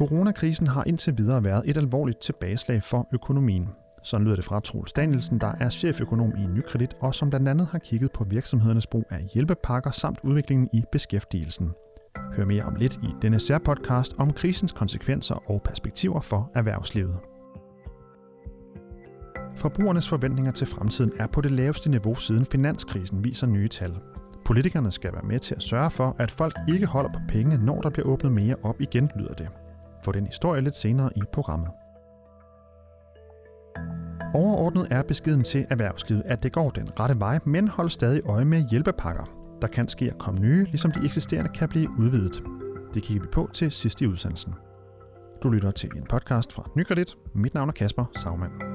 Coronakrisen har indtil videre været et alvorligt tilbageslag for økonomien. Sådan lyder det fra Troels Danielsen, der er cheføkonom i Nykredit, og som blandt andet har kigget på virksomhedernes brug af hjælpepakker samt udviklingen i beskæftigelsen. Hør mere om lidt i denne særpodcast om krisens konsekvenser og perspektiver for erhvervslivet. Forbrugernes forventninger til fremtiden er på det laveste niveau siden finanskrisen viser nye tal. Politikerne skal være med til at sørge for, at folk ikke holder på pengene, når der bliver åbnet mere op igen, lyder det. Få den historie lidt senere i programmet. Overordnet er beskeden til erhvervslivet, at det går den rette vej, men hold stadig øje med hjælpepakker. Der kan ske at komme nye, ligesom de eksisterende kan blive udvidet. Det kigger vi på til sidst i udsendelsen. Du lytter til en podcast fra Nykredit. Mit navn er Kasper Sagmann.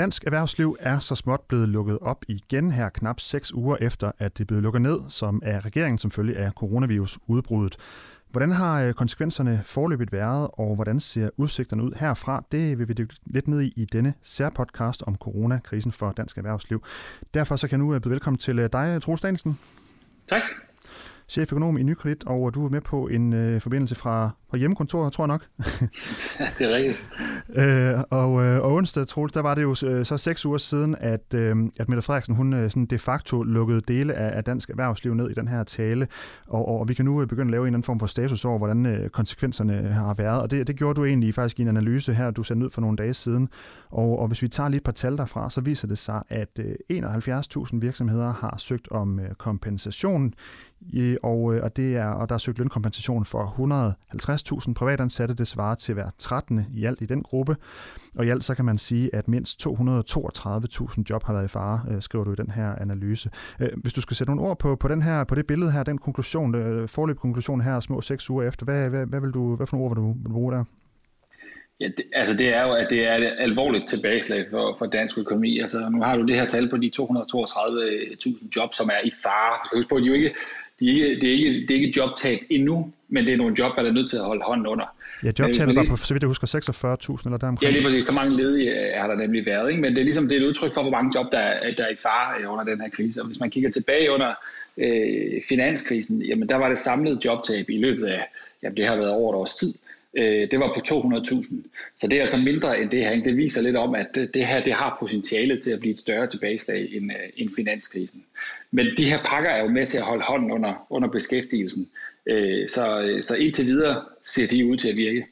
Dansk erhvervsliv er så småt blevet lukket op igen her knap seks uger efter, at det blev lukket ned, som er regeringen som følge af coronavirus udbruddet. Hvordan har øh, konsekvenserne forløbet været, og hvordan ser udsigterne ud herfra? Det vil vi dykke lidt ned i i denne særpodcast om coronakrisen for dansk erhvervsliv. Derfor så kan jeg nu øh, byde velkommen til øh, dig, Troels Danielsen. Tak cheføkonom i Nykredit, og du er med på en øh, forbindelse fra, fra hjemmekontoret, tror jeg nok. ja, det er rigtigt. øh, og, øh, og onsdag, Troels, der var det jo øh, så seks uger siden, at, øh, at Mette Frederiksen, hun øh, sådan de facto lukkede dele af, af dansk erhvervsliv ned i den her tale, og, og, og vi kan nu øh, begynde at lave en eller anden form for status over, hvordan øh, konsekvenserne har været, og det, det gjorde du egentlig faktisk i en analyse her, du sendte ud for nogle dage siden, og, og hvis vi tager lige et par tal derfra, så viser det sig, at øh, 71.000 virksomheder har søgt om øh, kompensation og, øh, og, det er, og der er søgt lønkompensation for 70.000 privatansatte. Det svarer til hver 13. i alt i den gruppe. Og i alt så kan man sige, at mindst 232.000 job har været i fare, øh, skriver du i den her analyse. Øh, hvis du skal sætte nogle ord på, på, den her, på det billede her, den konklusion, øh, forløb konklusion her, små seks uger efter, hvad, hvad, hvad, vil du, hvad for nogle ord vil du, vil du bruge der? Ja, det, altså det er jo, at det er et alvorligt tilbageslag for, for dansk økonomi. Altså nu har du det her tal på de 232.000 job, som er i fare. Husk på, de jo ikke, de er ikke, det, er ikke, det er ikke jobtab endnu, men det er nogle job, der er nødt til at holde hånden under. Ja, jobtabet var på, så vidt jeg husker, 46.000 eller deromkring. Ja, lige præcis. Så mange ledige er der nemlig været. Ikke? Men det er ligesom det er et udtryk for, hvor mange job, der er, der er i fare under den her krise. Og hvis man kigger tilbage under øh, finanskrisen, jamen der var det samlede jobtab i løbet af, jamen det har været over et års tid, øh, det var på 200.000. Så det er altså mindre end det her. Det viser lidt om, at det, det her det har potentiale til at blive et større tilbageslag end, øh, end finanskrisen. Men de her pakker er jo med til at holde hånden under, under beskæftigelsen. Øh, så, øh, så indtil videre ser de ud til at virke.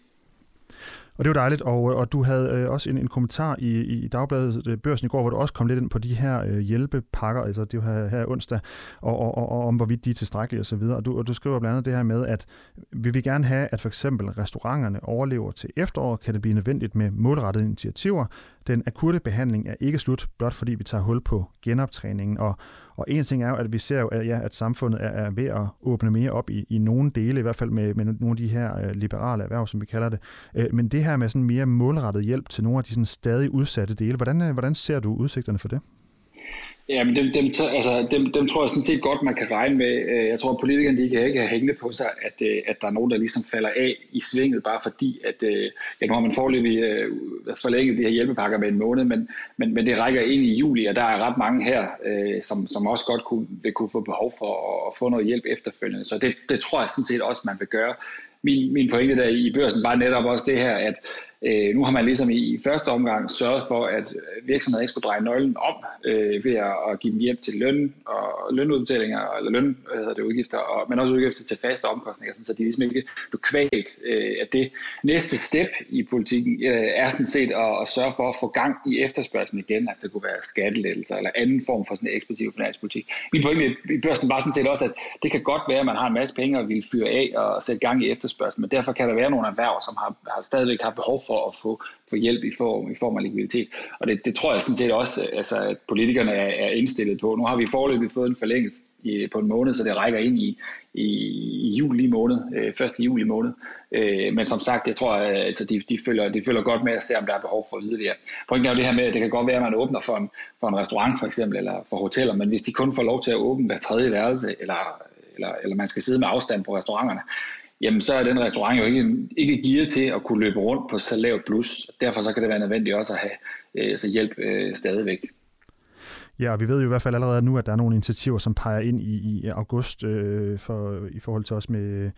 Og det var dejligt, og, øh, og du havde øh, også en, en kommentar i, i Dagbladet øh, Børsen i går, hvor du også kom lidt ind på de her øh, hjælpepakker, altså det var her, her onsdag, og, og, og, og om hvorvidt de er tilstrækkelige osv. Og, og, du, og du skriver blandt andet det her med, at vi vil gerne have, at for eksempel restauranterne overlever til efteråret, kan det blive nødvendigt med målrettede initiativer. Den akutte behandling er ikke slut, blot fordi vi tager hul på genoptræningen, og, og en ting er jo, at vi ser jo, at, ja, at samfundet er, er ved at åbne mere op i, i nogle dele, i hvert fald med, med nogle af de her øh, liberale erhverv, som vi kalder det. Øh, men det her med sådan mere målrettet hjælp til nogle af de sådan stadig udsatte dele, hvordan, øh, hvordan ser du udsigterne for det? Ja, men dem, dem, altså, dem, dem tror jeg sådan set godt, man kan regne med. Øh, jeg tror, at politikerne de kan ikke have hængende på sig, at, øh, at der er nogen, der ligesom falder af i svinget, bare fordi, at øh, ja, nu har man forløbig forlænget de her hjælpepakker med en måned, men, men, men det rækker ind i juli, og der er ret mange her, som, som også godt kunne, vil kunne få behov for at, at få noget hjælp efterfølgende. Så det, det tror jeg sådan set også, man vil gøre. Min, min pointe der i børsen var netop også det her, at Øh, nu har man ligesom i første omgang sørget for, at virksomheder ikke skulle dreje nøglen om øh, ved at, give dem hjælp til løn og lønudbetalinger, eller løn, altså det udgifter, og, men også udgifter til faste omkostninger, så de ligesom ikke blev kvalt øh, af det. Næste step i politikken øh, er sådan set at, at sørge for at få gang i efterspørgselen igen, altså det kunne være skattelettelser eller anden form for sådan en eksplosiv finanspolitik. Min pointe i børsen var sådan set også, at det kan godt være, at man har en masse penge og vil fyre af og sætte gang i efterspørgselen, men derfor kan der være nogle erhverv, som har, har stadigvæk har behov for at få, få hjælp i form, i form af likviditet. Og det, det tror jeg sådan set også, øh, altså, at politikerne er, er indstillet på. Nu har vi forløbet fået en forlængelse i, på en måned, så det rækker ind i, i, i juli måned, øh, 1. juli måned. Øh, men som sagt, jeg tror, at altså, de, de, følger, de følger godt med at se, om der er behov for yderligere. Pointen er jo det her med, at det kan godt være, at man åbner for en, for en restaurant for eksempel, eller for hoteller, men hvis de kun får lov til at åbne hver tredje værelse, eller, eller, eller man skal sidde med afstand på restauranterne, jamen så er den restaurant jo ikke, ikke gearet til at kunne løbe rundt på så lavt plus. Derfor så kan det være nødvendigt også at have øh, så hjælp øh, stadigvæk. Ja, og vi ved jo i hvert fald allerede nu, at der er nogle initiativer, som peger ind i, i august øh, for, i forhold til os med,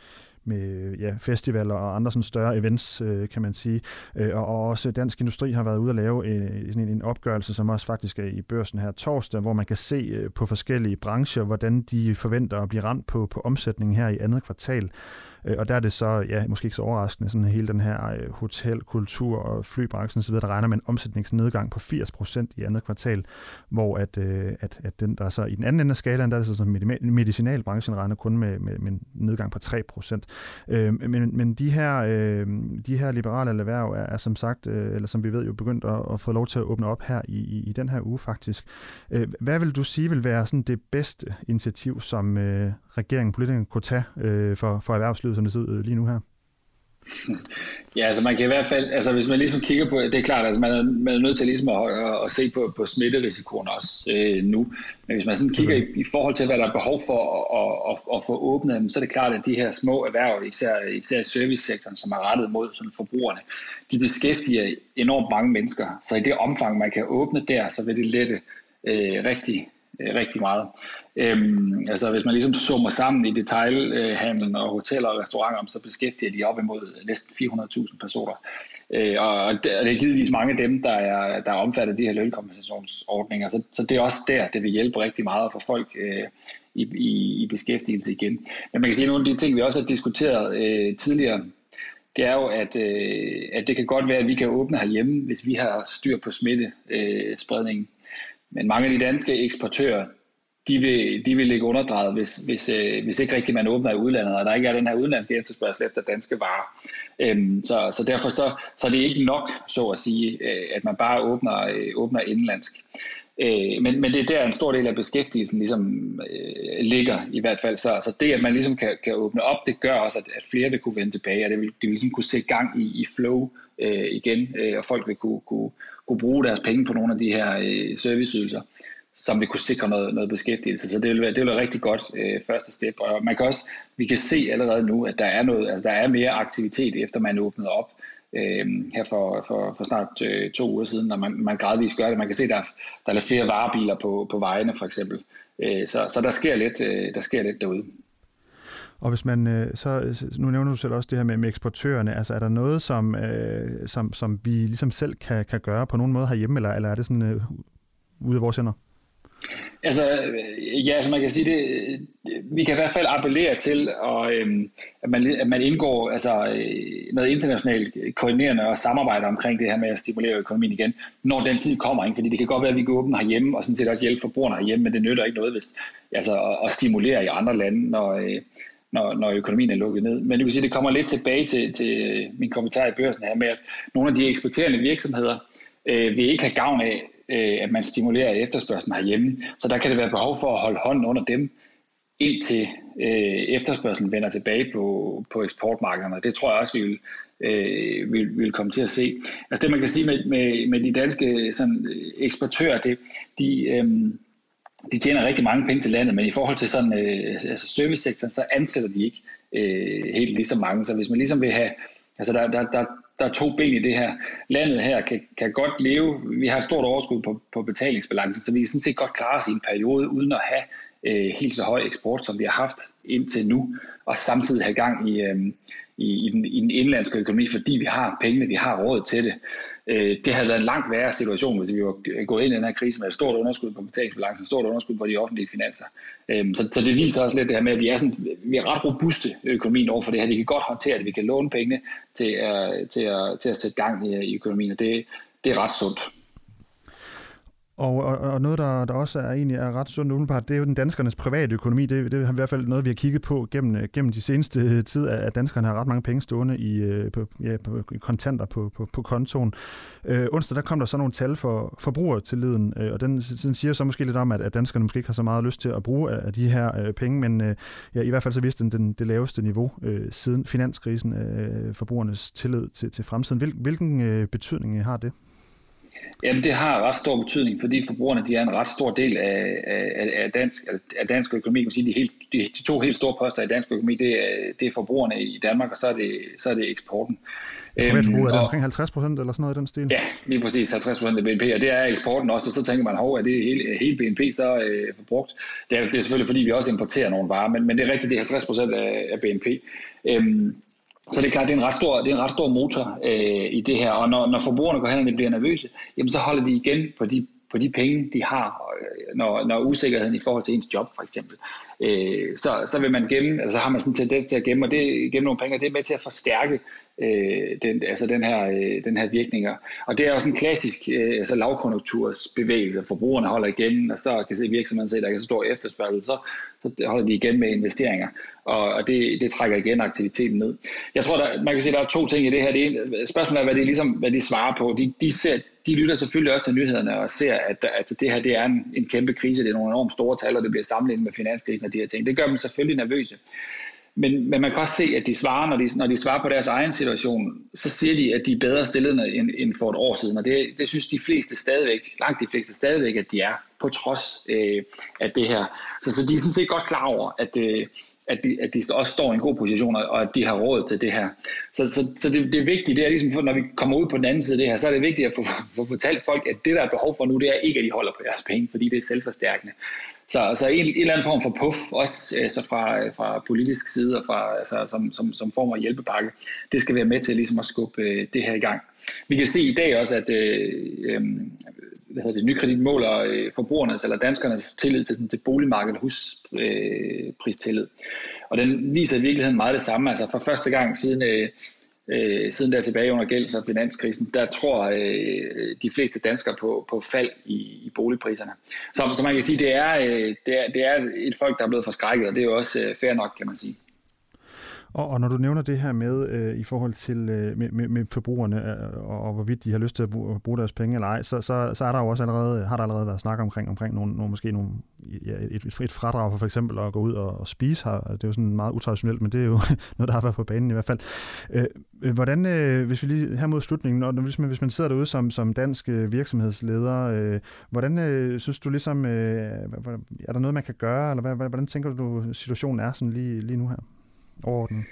med ja, festivaler og andre sådan større events, øh, kan man sige. Øh, og, og også Dansk Industri har været ude at lave øh, sådan en, en opgørelse, som også faktisk er i børsen her torsdag, hvor man kan se øh, på forskellige brancher, hvordan de forventer at blive ramt på, på omsætningen her i andet kvartal. Øh, og der er det så, ja, måske ikke så overraskende, sådan hele den her øh, hotelkultur hotel, kultur og flybranchen osv., der regner med en omsætningsnedgang på 80% i andet kvartal, hvor at, øh, at, at den, der så i den anden ende af skalaen, der er det så sådan, medicinalbranchen regner kun med, med, med en nedgang på 3%. Men, men de, her, de her liberale erhverv er, er som sagt, eller som vi ved jo begyndt at, at få lov til at åbne op her i, i, i den her uge faktisk. Hvad vil du sige vil være sådan det bedste initiativ, som regeringen, politikerne kunne tage for, for erhvervslivet erhvervslivet, som det ser ud øh, lige nu her? Ja, altså man kan i hvert fald, altså hvis man ligesom kigger på, det er klart, altså man er, man er nødt til ligesom at, at, at se på, på smitterisikoen også øh, nu, men hvis man sådan kigger i, i forhold til, hvad der er behov for at, at, at få åbnet, så er det klart, at de her små erhverv, især, især servicesektoren, som er rettet mod sådan forbrugerne, de beskæftiger enormt mange mennesker, så i det omfang, man kan åbne der, så vil det lette øh, rigtig, øh, rigtig meget. Øhm, altså hvis man ligesom summer sammen i detailhandlen øh, og hoteller og restauranter, så beskæftiger de op imod næsten 400.000 personer. Øh, og det, er givetvis mange af dem, der er, der er omfattet af de her lønkompensationsordninger. Så, så det er også der, det vil hjælpe rigtig meget at få folk øh, i, i, i beskæftigelse igen. Men man kan sige, at nogle af de ting, vi også har diskuteret øh, tidligere, det er jo, at, øh, at det kan godt være, at vi kan åbne herhjemme, hvis vi har styr på smittespredningen. Men mange af de danske eksportører, de vil, de vil ligge underdrejet, hvis, hvis, øh, hvis ikke rigtig man åbner i udlandet, og der ikke er den her udenlandske efterspørgsel efter danske varer. Øhm, så, så derfor så, så det er det ikke nok, så at sige, øh, at man bare åbner, øh, åbner indenlandsk. Øh, men, men det er der en stor del af beskæftigelsen ligesom øh, ligger i hvert fald. Så, så det, at man ligesom kan, kan åbne op, det gør også, at, at flere vil kunne vende tilbage, og det vil, det vil ligesom kunne sætte gang i, i flow øh, igen, øh, og folk vil kunne, kunne, kunne bruge deres penge på nogle af de her øh, serviceydelser som vil kunne sikre noget, noget beskæftigelse. Så det vil være, det vil være rigtig godt øh, første step. Og man kan også, vi kan se allerede nu, at der er, noget, altså der er mere aktivitet, efter man åbnede op øh, her for, for, for snart øh, to uger siden, når man, man gradvist gør det. Man kan se, at der, der er lidt flere varebiler på, på vejene, for eksempel. Øh, så, så der sker lidt, øh, der sker lidt derude. Og hvis man øh, så, nu nævner du selv også det her med, med eksportørerne, altså er der noget, som, øh, som, som vi ligesom selv kan, kan gøre på nogen måde herhjemme, eller, eller er det sådan øh, ude af vores hænder? Altså, ja, som man kan sige det, vi kan i hvert fald appellere til, og, øhm, at, man, at man indgår altså, øh, noget internationalt koordinerende og samarbejde omkring det her med at stimulere økonomien igen, når den tid kommer. Ikke? Fordi det kan godt være, at vi går åbne herhjemme, og sådan set også hjælpe forbrugerne herhjemme, men det nytter ikke noget, hvis, altså, at, at stimulere i andre lande, når, øh, når, når økonomien er lukket ned. Men du kan sige, det kommer lidt tilbage til, til min kommentar i børsen her med, at nogle af de eksporterende virksomheder øh, vil ikke have gavn af, øh, at man stimulerer efterspørgselen herhjemme. Så der kan det være behov for at holde hånden under dem, indtil øh, efterspørgselen vender tilbage på, på eksportmarkederne. Det tror jeg også, vi vil, øh, vil, vil komme til at se. Altså det man kan sige med, med, med de danske sådan, øh, eksportører, det, de, øh, de tjener rigtig mange penge til landet, men i forhold til sådan, øh, altså servicesektoren, så ansætter de ikke øh, helt lige så mange. Så hvis man ligesom vil have, altså der, der, der, der er to ben i det her. Landet her kan, kan godt leve, vi har et stort overskud på, på betalingsbalancen, så vi kan sådan set godt klare os i en periode uden at have øh, helt så høj eksport, som vi har haft indtil nu, og samtidig have gang i, øh, i, i, den, i den indlandske økonomi, fordi vi har pengene, vi har råd til det. Øh, det havde været en langt værre situation, hvis vi var gået ind i den her krise med et stort underskud på betalingsbalancen, et stort underskud på de offentlige finanser. Øh, så, så det viser også lidt det her med, at vi er, sådan, vi er ret robuste økonomien over for det her. Vi kan godt håndtere det, vi kan låne penge til, uh, til, at, til at sætte gang i, i økonomien, og det, det er ret sundt. Og, og, og noget, der, der også er egentlig er ret sundt udenbart, det er jo den danskernes private økonomi. Det, det er i hvert fald noget, vi har kigget på gennem, øh, gennem de seneste øh, tid, at danskerne har ret mange penge stående i, øh, på, ja, på kontanter på, på, på kontoen. Øh, onsdag der kom der så nogle tal for forbrugertilliden, øh, og den, den siger så måske lidt om, at, at danskerne måske ikke har så meget lyst til at bruge af de her øh, penge, men øh, ja, i hvert fald så viste den, den det laveste niveau øh, siden finanskrisen, øh, forbrugernes tillid til, til fremtiden. Hvil, hvilken øh, betydning har det? Jamen, det har ret stor betydning, fordi forbrugerne de er en ret stor del af, af, af, dansk, af dansk økonomi. Man sige, de, helt, de, de to helt store poster i dansk økonomi, det er, det er forbrugerne i Danmark, og så er det, så er det eksporten. Privatforbrug er det omkring 50 procent eller sådan noget i den stil? Ja, lige præcis 50 procent af BNP, og det er eksporten også, og så tænker man, hov, er det hele, hele BNP så øh, forbrugt? Det er, det er selvfølgelig, fordi vi også importerer nogle varer, men, men det er rigtigt, det er 50 procent af, af BNP. Øhm, så det er klart, det er en ret stor, det er en ret stor motor øh, i det her, og når, når forbrugerne går hen og bliver nervøse, jamen så holder de igen på de, på de penge, de har, øh, når, når usikkerheden i forhold til ens job for eksempel. Øh, så, så vil man gemme, altså har man sådan en tendens til at gemme, og det, gemme nogle penge, og det er med til at forstærke øh, den, altså den her, øh, den her virkninger. Og det er også en klassisk øh, altså lavkonjunktursbevægelse. Forbrugerne holder igen, og så kan se virksomheden se, at der er så stor efterspørgsel, så, så holder de igen med investeringer, og, og det, det trækker igen aktiviteten ned. Jeg tror, der, man kan se, at der er to ting i det her. Det ene, spørgsmålet er, hvad de, ligesom, hvad de svarer på. De, de, ser, de lytter selvfølgelig også til nyhederne og ser, at, at det her det er en, en kæmpe krise. Det er nogle enormt store tal, og det bliver sammenlignet med finanskrisen og de her ting. Det gør dem selvfølgelig nervøse. Men, men man kan også se, at de svarer, når de, når de svarer på deres egen situation, så siger de, at de er bedre stillet end, end for et år siden. Og det, det synes de fleste stadigvæk, langt de fleste stadigvæk, at de er, på trods øh, af det her. Så, så de er sådan set godt klar over, at, øh, at, de, at de også står i en god position, og at de har råd til det her. Så, så, så det, det er vigtigt, det er ligesom, når vi kommer ud på den anden side af det her, så er det vigtigt at få, få fortalt folk, at det, der er behov for nu, det er ikke, at de holder på deres penge, fordi det er selvforstærkende. Så så en, en eller anden form for puff, også altså fra, øh, fra politisk side og fra, altså, som, som, som form af hjælpepakke, det skal være med til ligesom at skubbe øh, det her i gang. Vi kan se i dag også, at øh, øh, hvad hedder det, nykredit måler øh, forbrugernes eller danskernes tillid til, til boligmarkedet og huspristillid. Øh, og den viser i virkeligheden meget det samme. Altså for første gang siden øh, øh, siden der tilbage under gælds- og finanskrisen, der tror øh, de fleste danskere på, på fald i, i boligpriserne. Så, så man kan sige, det er, øh, det, er, det er et folk, der er blevet forskrækket, og det er jo også øh, fair nok, kan man sige. Og, og når du nævner det her med øh, i forhold til øh, med, med, med forbrugerne øh, og, og hvorvidt de har lyst til at bruge, bruge deres penge eller ej, så, så, så er der jo også allerede har der allerede været snak omkring omkring nogle, nogle måske nogle ja, et, et fradrag for for eksempel at gå ud og, og spise her. Det er jo sådan meget utraditionelt, men det er jo noget der har været på banen i hvert fald. Øh, øh hvordan øh, hvis vi lige her mod slutningen, når, hvis man hvis man sidder derude som som dansk øh, virksomhedsleder, øh, hvordan øh, synes du ligesom øh, er der noget man kan gøre eller hvordan tænker du situationen er sådan lige lige nu her? Overordnet?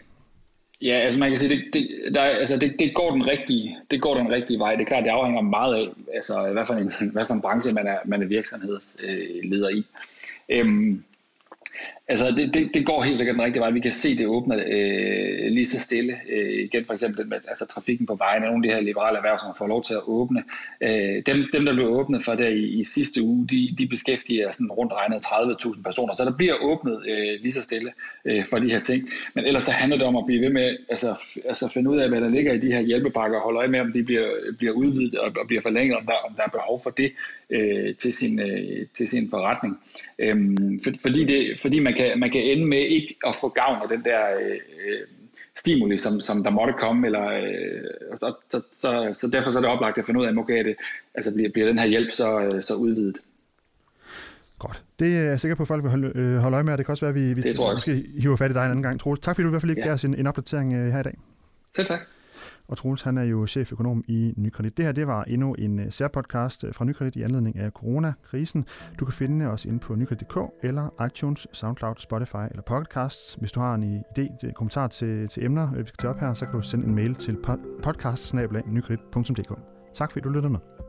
Ja, altså man kan sige, det, det, der, altså det, det, går den rigtige, det går den rigtige vej. Det er klart, det afhænger meget af, altså, hvad, for en, hvad for en branche man er, man er virksomhedsleder i. Øhm, Altså, det, det, det går helt sikkert den rigtige vej. Vi kan se, det åbner øh, lige så stille. Øh, igen for eksempel med altså, trafikken på vejen. Nogle af de her liberale erhverv, som får lov til at åbne. Øh, dem, dem, der blev åbnet for der i, i sidste uge, de, de beskæftiger sådan rundt regnet 30.000 personer. Så der bliver åbnet øh, lige så stille øh, for de her ting. Men ellers så handler det om at blive ved med altså, altså finde ud af, hvad der ligger i de her hjælpepakker, og holde øje med, om de bliver, bliver udvidet og, og bliver forlænget, om der, om der er behov for det øh, til, sin, øh, til sin forretning. Øh, for, fordi, det, fordi man, kan, man kan ende med ikke at få gavn af den der øh, stimuli, som, som der måtte komme, eller, øh, så, så, så, så derfor så er det oplagt at finde ud af, okay, det, altså bliver, bliver den her hjælp så, øh, så udvidet. Godt. Det er jeg sikker på, at folk vil holde, øh, holde øje med, og det kan også være, at vi, vi måske hiver fat i dig en anden gang, Troels. Tak fordi du i hvert fald ikke ja. gav os en, en opdatering øh, her i dag. Selv tak. Og Troels, han er jo cheføkonom i Nykredit. Det her, det var endnu en øh, særpodcast øh, fra Nykredit i anledning af coronakrisen. Du kan finde os inde på nykredit.dk eller iTunes, SoundCloud, Spotify eller Podcasts. Hvis du har en idé, en kommentar til, til emner, vi skal tage op her, så kan du sende en mail til podcast Tak fordi du lyttede med.